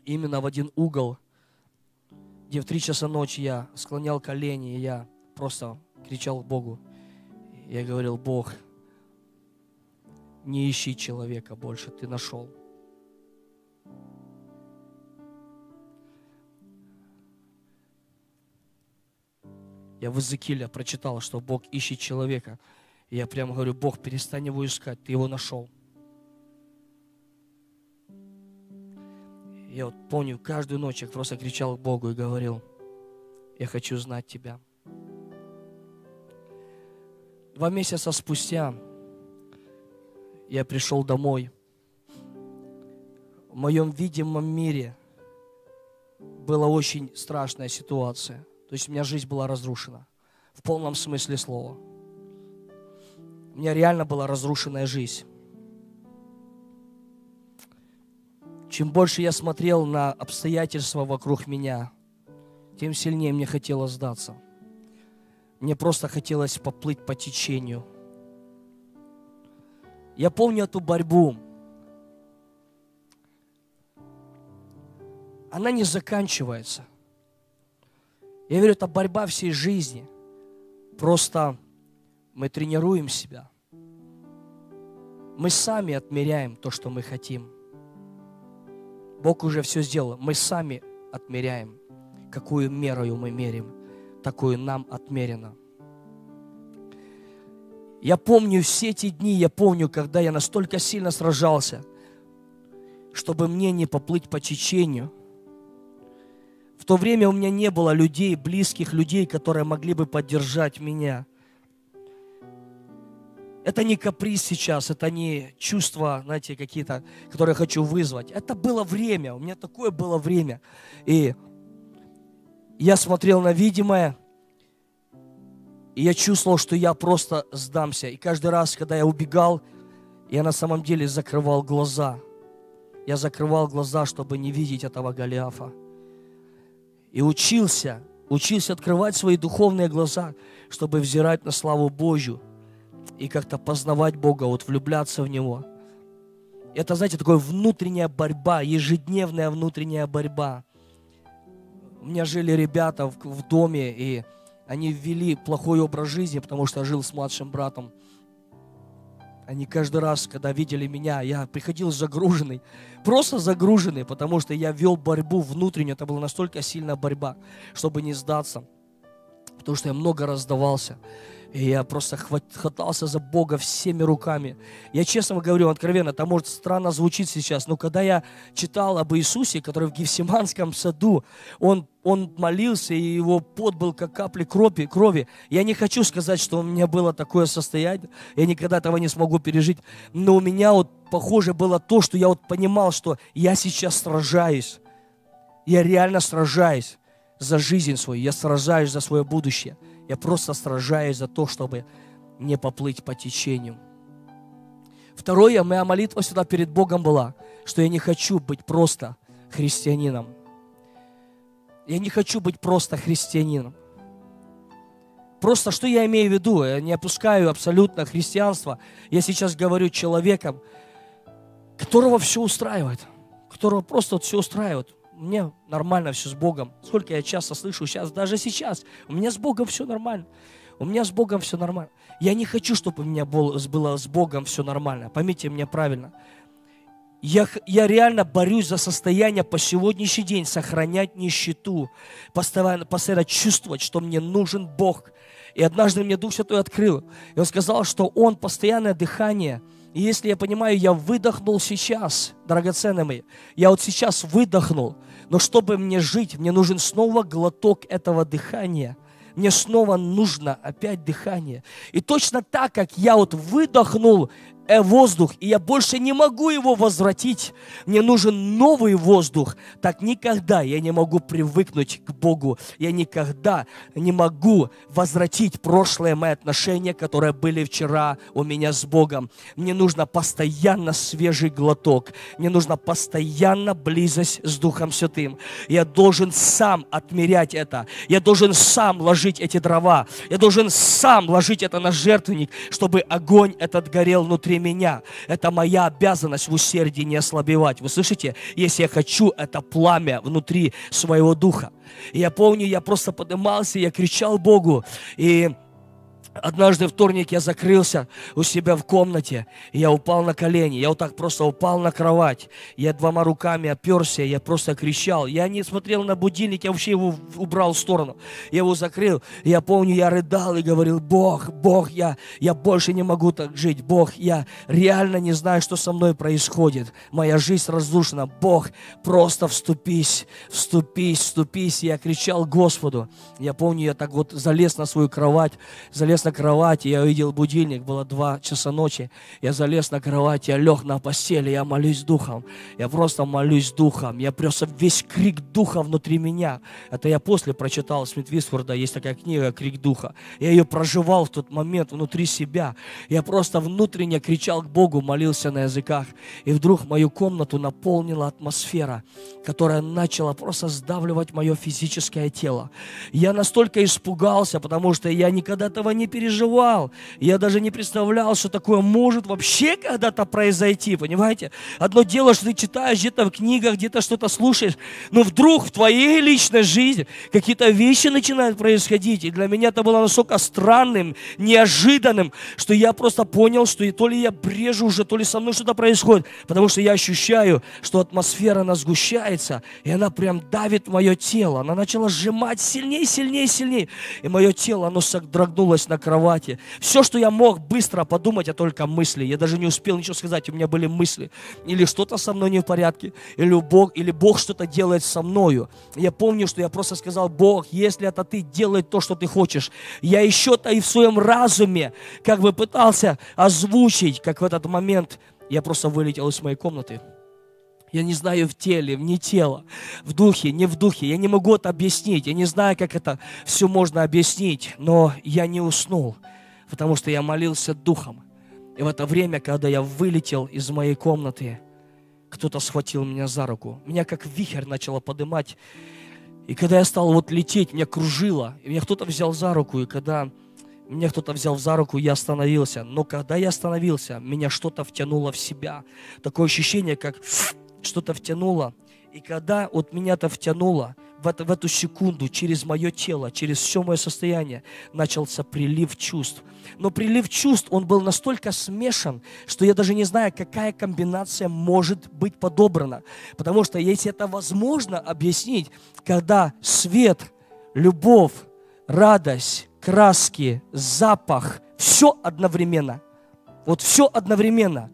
именно в один угол, где в три часа ночи я склонял колени, и я просто кричал Богу. Я говорил, Бог, не ищи человека больше, ты нашел. Я в Иезекииле прочитал, что Бог ищет человека. И я прямо говорю, Бог, перестань его искать, ты его нашел. Я вот помню, каждую ночь я просто кричал к Богу и говорил, я хочу знать Тебя. Два месяца спустя я пришел домой. В моем видимом мире была очень страшная ситуация. То есть у меня жизнь была разрушена. В полном смысле слова. У меня реально была разрушенная жизнь. Чем больше я смотрел на обстоятельства вокруг меня, тем сильнее мне хотелось сдаться. Мне просто хотелось поплыть по течению. Я помню эту борьбу. Она не заканчивается. Я верю, это борьба всей жизни. Просто мы тренируем себя. Мы сами отмеряем то, что мы хотим. Бог уже все сделал. Мы сами отмеряем. Какую мерою мы мерим, такую нам отмерено. Я помню все эти дни, я помню, когда я настолько сильно сражался, чтобы мне не поплыть по течению. В то время у меня не было людей, близких людей, которые могли бы поддержать меня – это не каприз сейчас, это не чувства, знаете, какие-то, которые я хочу вызвать. Это было время, у меня такое было время. И я смотрел на видимое, и я чувствовал, что я просто сдамся. И каждый раз, когда я убегал, я на самом деле закрывал глаза. Я закрывал глаза, чтобы не видеть этого Голиафа. И учился, учился открывать свои духовные глаза, чтобы взирать на славу Божью – и как-то познавать Бога, вот влюбляться в Него. Это, знаете, такая внутренняя борьба, ежедневная внутренняя борьба. У меня жили ребята в, в доме, и они ввели плохой образ жизни, потому что я жил с младшим братом. Они каждый раз, когда видели меня, я приходил загруженный, просто загруженный, потому что я вел борьбу внутреннюю. Это была настолько сильная борьба, чтобы не сдаться, потому что я много раздавался. И я просто хватался за Бога всеми руками. Я честно говорю, откровенно, это может странно звучит сейчас, но когда я читал об Иисусе, который в Гефсиманском саду, он, он молился, и его пот был как капли крови, крови. Я не хочу сказать, что у меня было такое состояние, я никогда этого не смогу пережить, но у меня вот похоже было то, что я вот понимал, что я сейчас сражаюсь. Я реально сражаюсь за жизнь свою, я сражаюсь за свое будущее. Я просто сражаюсь за то, чтобы не поплыть по течению. Второе, моя молитва всегда перед Богом была, что я не хочу быть просто христианином. Я не хочу быть просто христианином. Просто что я имею в виду? Я не опускаю абсолютно христианство. Я сейчас говорю человеком, которого все устраивает, которого просто вот все устраивает мне нормально все с Богом. Сколько я часто слышу сейчас, даже сейчас, у меня с Богом все нормально. У меня с Богом все нормально. Я не хочу, чтобы у меня было с Богом все нормально. Поймите меня правильно. Я, я реально борюсь за состояние по сегодняшний день, сохранять нищету, постоянно, постоянно чувствовать, что мне нужен Бог. И однажды мне Дух Святой открыл. И Он сказал, что Он постоянное дыхание – и если я понимаю, я выдохнул сейчас, драгоценные мои, я вот сейчас выдохнул, но чтобы мне жить, мне нужен снова глоток этого дыхания. Мне снова нужно опять дыхание. И точно так, как я вот выдохнул воздух, и я больше не могу его возвратить. Мне нужен новый воздух. Так никогда я не могу привыкнуть к Богу. Я никогда не могу возвратить прошлые мои отношения, которые были вчера у меня с Богом. Мне нужно постоянно свежий глоток. Мне нужно постоянно близость с Духом Святым. Я должен сам отмерять это. Я должен сам ложить эти дрова. Я должен сам ложить это на жертвенник, чтобы огонь этот горел внутри внутри меня. Это моя обязанность в усердии не ослабевать. Вы слышите? Если я хочу это пламя внутри своего духа. И я помню, я просто поднимался, я кричал Богу. И Однажды вторник я закрылся у себя в комнате, и я упал на колени, я вот так просто упал на кровать, я двумя руками оперся, я просто кричал, я не смотрел на будильник, я вообще его убрал в сторону, я его закрыл, я помню, я рыдал и говорил, Бог, Бог, я, я больше не могу так жить, Бог, я реально не знаю, что со мной происходит, моя жизнь разрушена, Бог, просто вступись, вступись, вступись, я кричал Господу, я помню, я так вот залез на свою кровать, залез на кровать, я увидел будильник, было два часа ночи. Я залез на кровать, я лег на постели, я молюсь духом. Я просто молюсь духом. Я просто весь крик духа внутри меня. Это я после прочитал Смит Висфорда, есть такая книга «Крик духа». Я ее проживал в тот момент внутри себя. Я просто внутренне кричал к Богу, молился на языках. И вдруг мою комнату наполнила атмосфера, которая начала просто сдавливать мое физическое тело. Я настолько испугался, потому что я никогда этого не переживал. Я даже не представлял, что такое может вообще когда-то произойти, понимаете? Одно дело, что ты читаешь где-то в книгах, где-то что-то слушаешь, но вдруг в твоей личной жизни какие-то вещи начинают происходить. И для меня это было настолько странным, неожиданным, что я просто понял, что то ли я брежу уже, то ли со мной что-то происходит, потому что я ощущаю, что атмосфера, она сгущается, и она прям давит мое тело. Она начала сжимать сильнее, сильнее, сильнее. И мое тело, оно содрогнулось на кровати. Все, что я мог быстро подумать, а только мысли. Я даже не успел ничего сказать, у меня были мысли. Или что-то со мной не в порядке, или Бог, или Бог что-то делает со мною. Я помню, что я просто сказал, Бог, если это ты, делай то, что ты хочешь. Я еще-то и в своем разуме как бы пытался озвучить, как в этот момент я просто вылетел из моей комнаты. Я не знаю в теле, не тело, в духе, не в духе. Я не могу это объяснить. Я не знаю, как это все можно объяснить. Но я не уснул, потому что я молился духом. И в это время, когда я вылетел из моей комнаты, кто-то схватил меня за руку. Меня как вихрь начало поднимать. И когда я стал вот лететь, меня кружило. И меня кто-то взял за руку. И когда Меня кто-то взял за руку, я остановился. Но когда я остановился, меня что-то втянуло в себя. Такое ощущение, как что-то втянуло. И когда вот меня-то втянуло, в, это, в эту секунду через мое тело, через все мое состояние начался прилив чувств. Но прилив чувств, он был настолько смешан, что я даже не знаю, какая комбинация может быть подобрана. Потому что если это возможно объяснить, когда свет, любовь, радость, краски, запах, все одновременно. Вот все одновременно.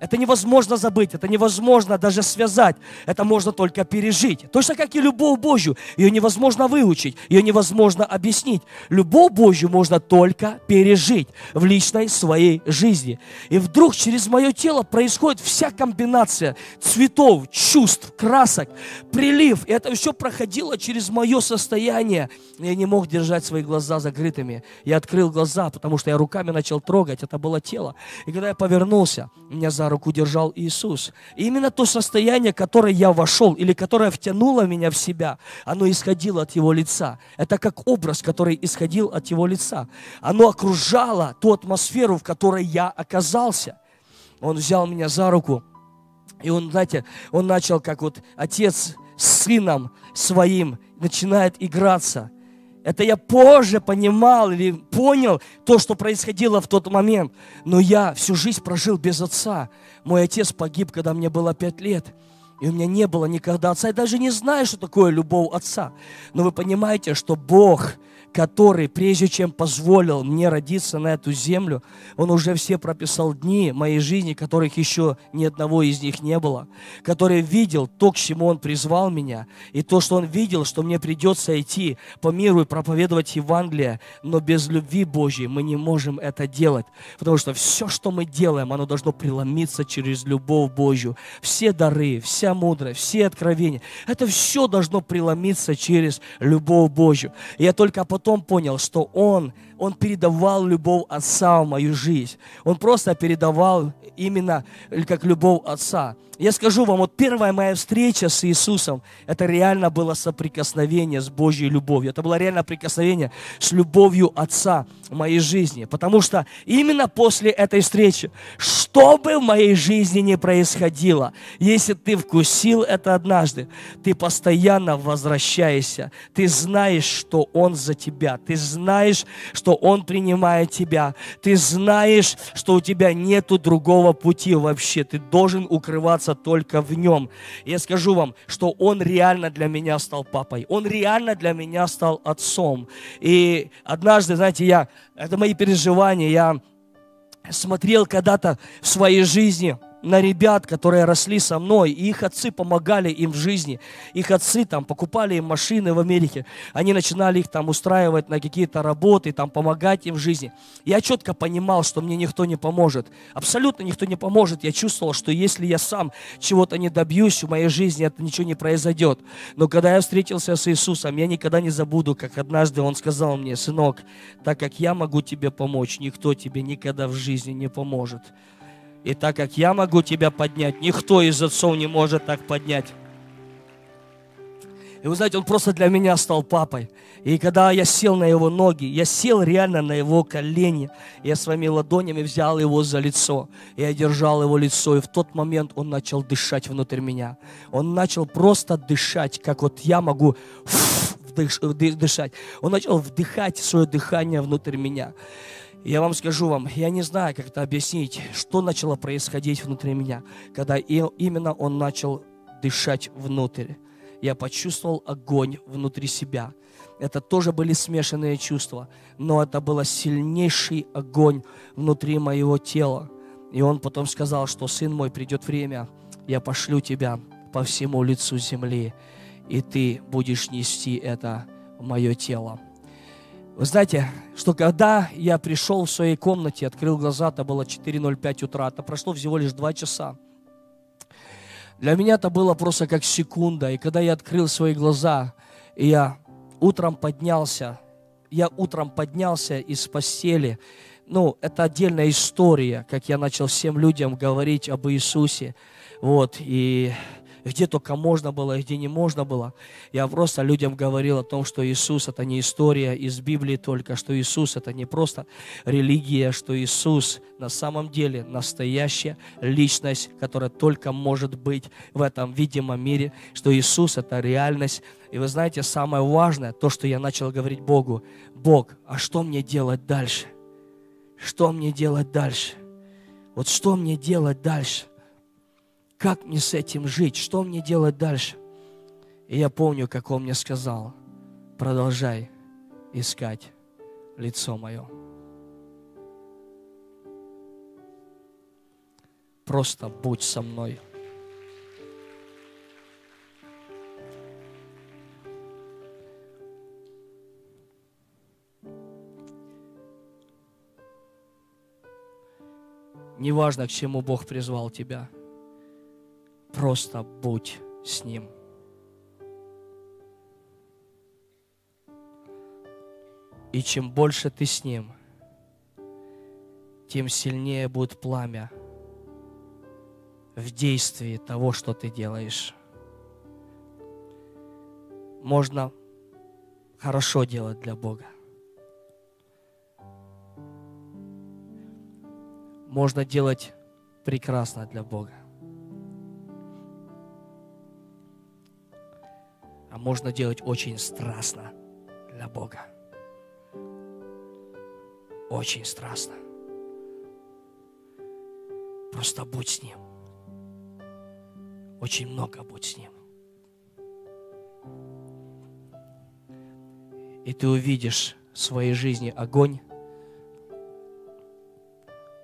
Это невозможно забыть, это невозможно даже связать, это можно только пережить. Точно как и любовь Божью, ее невозможно выучить, ее невозможно объяснить. Любовь Божью можно только пережить в личной своей жизни. И вдруг через мое тело происходит вся комбинация цветов, чувств, красок, прилив. И это все проходило через мое состояние. Я не мог держать свои глаза закрытыми. Я открыл глаза, потому что я руками начал трогать, это было тело. И когда я повернулся, меня за руку держал Иисус. И именно то состояние, которое я вошел, или которое втянуло меня в себя, оно исходило от Его лица. Это как образ, который исходил от Его лица. Оно окружало ту атмосферу, в которой я оказался. Он взял меня за руку, и он, знаете, он начал, как вот отец с сыном своим начинает играться – это я позже понимал или понял то, что происходило в тот момент. Но я всю жизнь прожил без отца. Мой отец погиб, когда мне было пять лет. И у меня не было никогда отца. Я даже не знаю, что такое любовь отца. Но вы понимаете, что Бог который, прежде чем позволил мне родиться на эту землю, Он уже все прописал дни моей жизни, которых еще ни одного из них не было, который видел то, к чему Он призвал меня, и то, что Он видел, что мне придется идти по миру и проповедовать Евангелие, но без любви Божьей мы не можем это делать, потому что все, что мы делаем, оно должно преломиться через любовь Божью. Все дары, вся мудрость, все откровения, это все должно преломиться через любовь Божью. И я только потом потом понял, что он, он передавал любовь Отца в мою жизнь. Он просто передавал именно как любовь Отца. Я скажу вам, вот первая моя встреча с Иисусом, это реально было соприкосновение с Божьей любовью. Это было реально прикосновение с любовью Отца в моей жизни. Потому что именно после этой встречи, что бы в моей жизни ни происходило, если ты вкусил это однажды, ты постоянно возвращаешься. Ты знаешь, что Он за тебя. Ты знаешь, что Он принимает тебя. Ты знаешь, что у тебя нету другого пути вообще. Ты должен укрываться только в нем. Я скажу вам, что он реально для меня стал папой. Он реально для меня стал отцом. И однажды, знаете, я, это мои переживания, я смотрел когда-то в своей жизни – на ребят, которые росли со мной, и их отцы помогали им в жизни. Их отцы там покупали им машины в Америке. Они начинали их там устраивать на какие-то работы, там помогать им в жизни. Я четко понимал, что мне никто не поможет. Абсолютно никто не поможет. Я чувствовал, что если я сам чего-то не добьюсь в моей жизни, это ничего не произойдет. Но когда я встретился с Иисусом, я никогда не забуду, как однажды Он сказал мне, сынок, так как я могу тебе помочь, никто тебе никогда в жизни не поможет. И так как я могу тебя поднять, никто из отцов не может так поднять. И вы знаете, он просто для меня стал папой. И когда я сел на его ноги, я сел реально на его колени. Я своими ладонями взял его за лицо. Я держал его лицо. И в тот момент он начал дышать внутрь меня. Он начал просто дышать, как вот я могу дышать. Он начал вдыхать свое дыхание внутрь меня. Я вам скажу вам, я не знаю, как это объяснить, что начало происходить внутри меня, когда именно он начал дышать внутрь. Я почувствовал огонь внутри себя. Это тоже были смешанные чувства, но это был сильнейший огонь внутри моего тела. И он потом сказал, что сын мой, придет время, я пошлю тебя по всему лицу земли, и ты будешь нести это в мое тело. Вы знаете, что когда я пришел в своей комнате, открыл глаза, это было 4.05 утра, это прошло всего лишь 2 часа. Для меня это было просто как секунда. И когда я открыл свои глаза, и я утром поднялся, я утром поднялся из постели, ну, это отдельная история, как я начал всем людям говорить об Иисусе. Вот, и где только можно было, где не можно было. Я просто людям говорил о том, что Иисус это не история из Библии только, что Иисус это не просто религия, что Иисус на самом деле настоящая личность, которая только может быть в этом видимом мире, что Иисус это реальность. И вы знаете, самое важное, то, что я начал говорить Богу, Бог, а что мне делать дальше? Что мне делать дальше? Вот что мне делать дальше? Как мне с этим жить, что мне делать дальше. И я помню, как он мне сказал, продолжай искать лицо мое. Просто будь со мной. Неважно, к чему Бог призвал тебя – Просто будь с Ним. И чем больше ты с Ним, тем сильнее будет пламя в действии того, что ты делаешь. Можно хорошо делать для Бога. Можно делать прекрасно для Бога. А можно делать очень страстно для Бога. Очень страстно. Просто будь с Ним. Очень много будь с Ним. И ты увидишь в своей жизни огонь,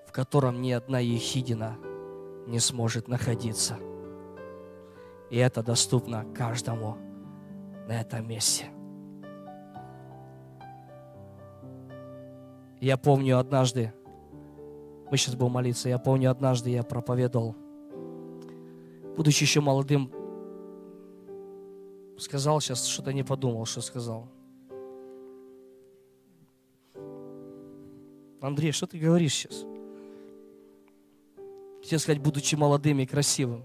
в котором ни одна ехидина не сможет находиться. И это доступно каждому на этом месте. Я помню однажды, мы сейчас будем молиться, я помню однажды я проповедовал, будучи еще молодым, сказал сейчас, что-то не подумал, что сказал. Андрей, что ты говоришь сейчас? Хотел сказать, будучи молодым и красивым.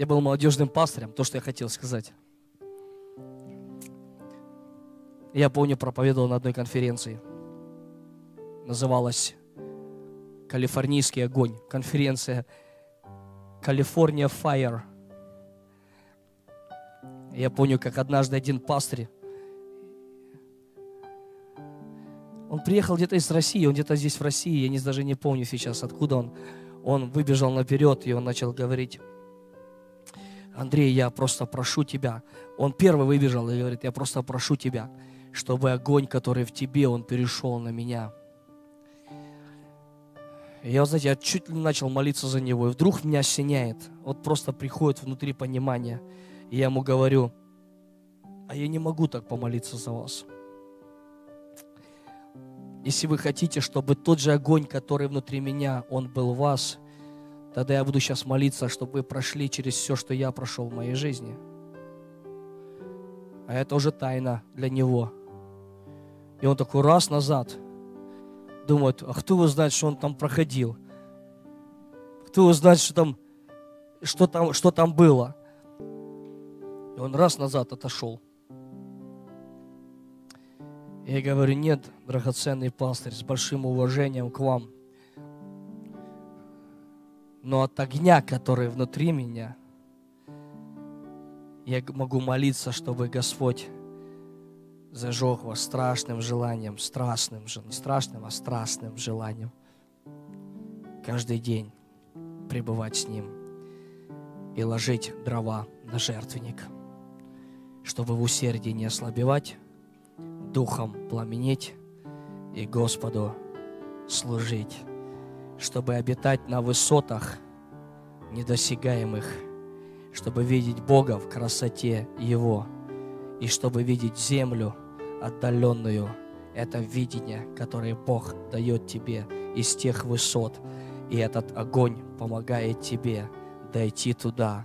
Я был молодежным пастырем, то, что я хотел сказать. Я помню, проповедовал на одной конференции. Называлась «Калифорнийский огонь». Конференция «Калифорния Fire». Я помню, как однажды один пастырь, он приехал где-то из России, он где-то здесь в России, я не, даже не помню сейчас, откуда он. Он выбежал наперед, и он начал говорить, Андрей, я просто прошу тебя. Он первый выбежал и говорит, я просто прошу тебя, чтобы огонь, который в тебе, он перешел на меня. И я, знаете, я чуть ли не начал молиться за него, и вдруг меня осеняет. Вот просто приходит внутри понимание. И я ему говорю, а я не могу так помолиться за вас. Если вы хотите, чтобы тот же огонь, который внутри меня, он был в вас – Тогда я буду сейчас молиться, чтобы вы прошли через все, что я прошел в моей жизни. А это уже тайна для него. И он такой раз назад думает, а кто его знает, что он там проходил? Кто его знает, что там, что там, что там было? И он раз назад отошел. Я говорю, нет, драгоценный пастырь, с большим уважением к вам – но от огня, который внутри меня, я могу молиться, чтобы Господь зажег вас страшным желанием, страстным, не страшным, а страстным желанием каждый день пребывать с Ним и ложить дрова на жертвенник, чтобы в усердии не ослабевать, духом пламенеть и Господу служить чтобы обитать на высотах недосягаемых, чтобы видеть Бога в красоте Его и чтобы видеть землю отдаленную. Это видение, которое Бог дает тебе из тех высот. И этот огонь помогает тебе дойти туда,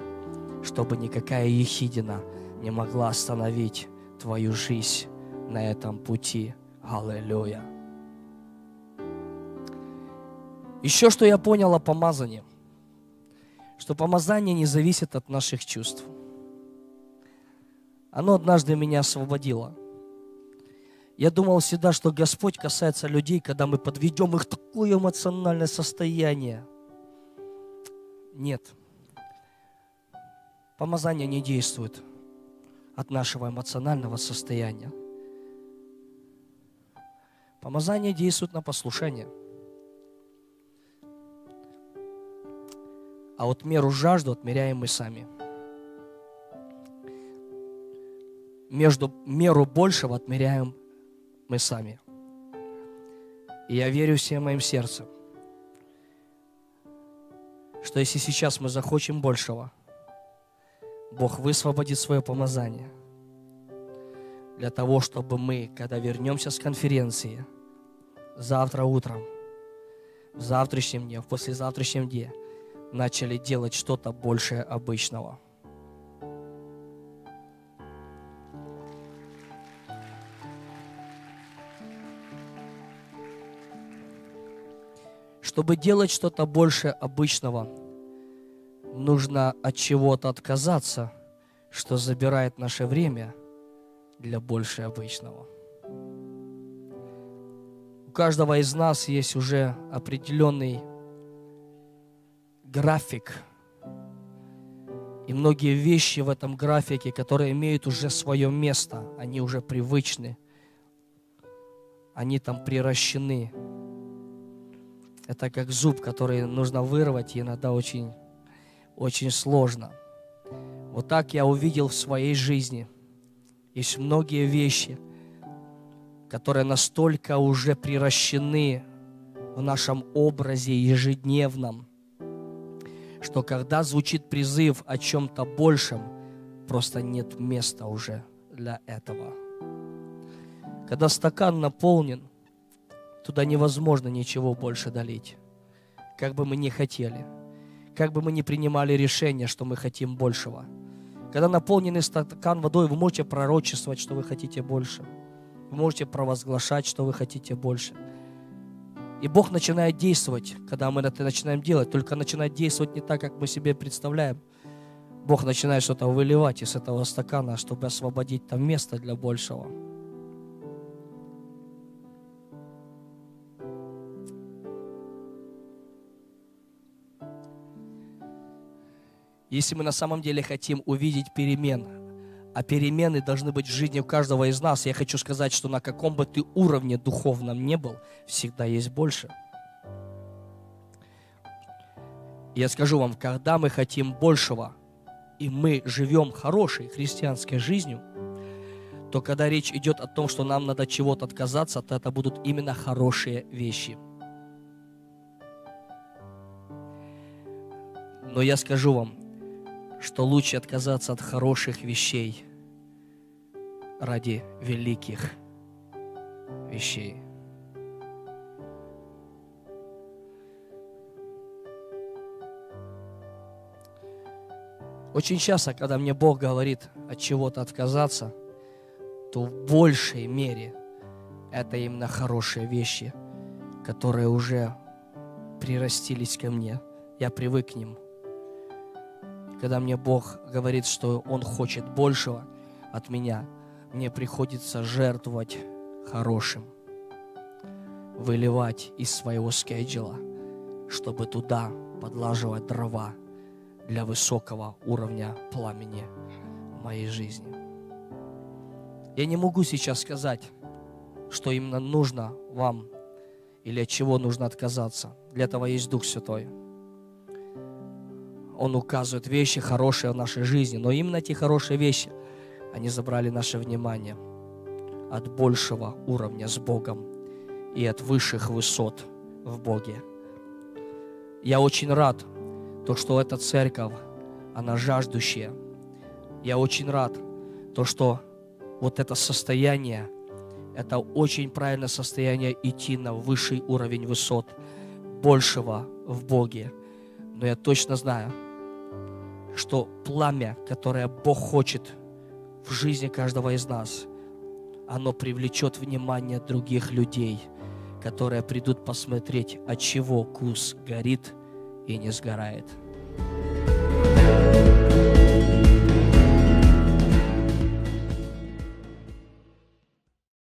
чтобы никакая ехидина не могла остановить твою жизнь на этом пути. Аллилуйя. Еще что я понял о помазании, что помазание не зависит от наших чувств. Оно однажды меня освободило. Я думал всегда, что Господь касается людей, когда мы подведем их в такое эмоциональное состояние. Нет. Помазание не действует от нашего эмоционального состояния. Помазание действует на послушание. А вот меру жажду отмеряем мы сами. Между меру большего отмеряем мы сами. И я верю всем моим сердцем, что если сейчас мы захочем большего, Бог высвободит свое помазание для того, чтобы мы, когда вернемся с конференции, завтра утром, в завтрашнем дне, в послезавтрашнем дне, начали делать что-то большее обычного – Чтобы делать что-то больше обычного, нужно от чего-то отказаться, что забирает наше время для больше обычного. У каждого из нас есть уже определенный график. И многие вещи в этом графике, которые имеют уже свое место, они уже привычны, они там приращены. Это как зуб, который нужно вырвать, и иногда очень, очень сложно. Вот так я увидел в своей жизни. Есть многие вещи, которые настолько уже приращены в нашем образе ежедневном, что когда звучит призыв о чем-то большем, просто нет места уже для этого. Когда стакан наполнен – Туда невозможно ничего больше долить. Как бы мы ни хотели. Как бы мы ни принимали решение, что мы хотим большего. Когда наполненный стакан водой, вы можете пророчествовать, что вы хотите больше. Вы можете провозглашать, что вы хотите больше. И Бог начинает действовать, когда мы это начинаем делать. Только начинает действовать не так, как мы себе представляем. Бог начинает что-то выливать из этого стакана, чтобы освободить там место для большего. Если мы на самом деле хотим увидеть перемен, а перемены должны быть в жизни у каждого из нас, я хочу сказать, что на каком бы ты уровне духовном не был, всегда есть больше. Я скажу вам, когда мы хотим большего, и мы живем хорошей христианской жизнью, то когда речь идет о том, что нам надо чего-то отказаться, то это будут именно хорошие вещи. Но я скажу вам, что лучше отказаться от хороших вещей ради великих вещей. Очень часто, когда мне Бог говорит от чего-то отказаться, то в большей мере это именно хорошие вещи, которые уже прирастились ко мне. Я привык к ним – когда мне Бог говорит, что Он хочет большего от меня, мне приходится жертвовать хорошим, выливать из своего скеджела, чтобы туда подлаживать дрова для высокого уровня пламени в моей жизни. Я не могу сейчас сказать, что именно нужно вам или от чего нужно отказаться. Для этого есть Дух Святой. Он указывает вещи хорошие в нашей жизни, но именно эти хорошие вещи, они забрали наше внимание от большего уровня с Богом и от высших высот в Боге. Я очень рад, то, что эта церковь, она жаждущая. Я очень рад, то, что вот это состояние, это очень правильное состояние идти на высший уровень высот, большего в Боге. Но я точно знаю, что пламя, которое Бог хочет в жизни каждого из нас, оно привлечет внимание других людей, которые придут посмотреть, от чего кус горит и не сгорает.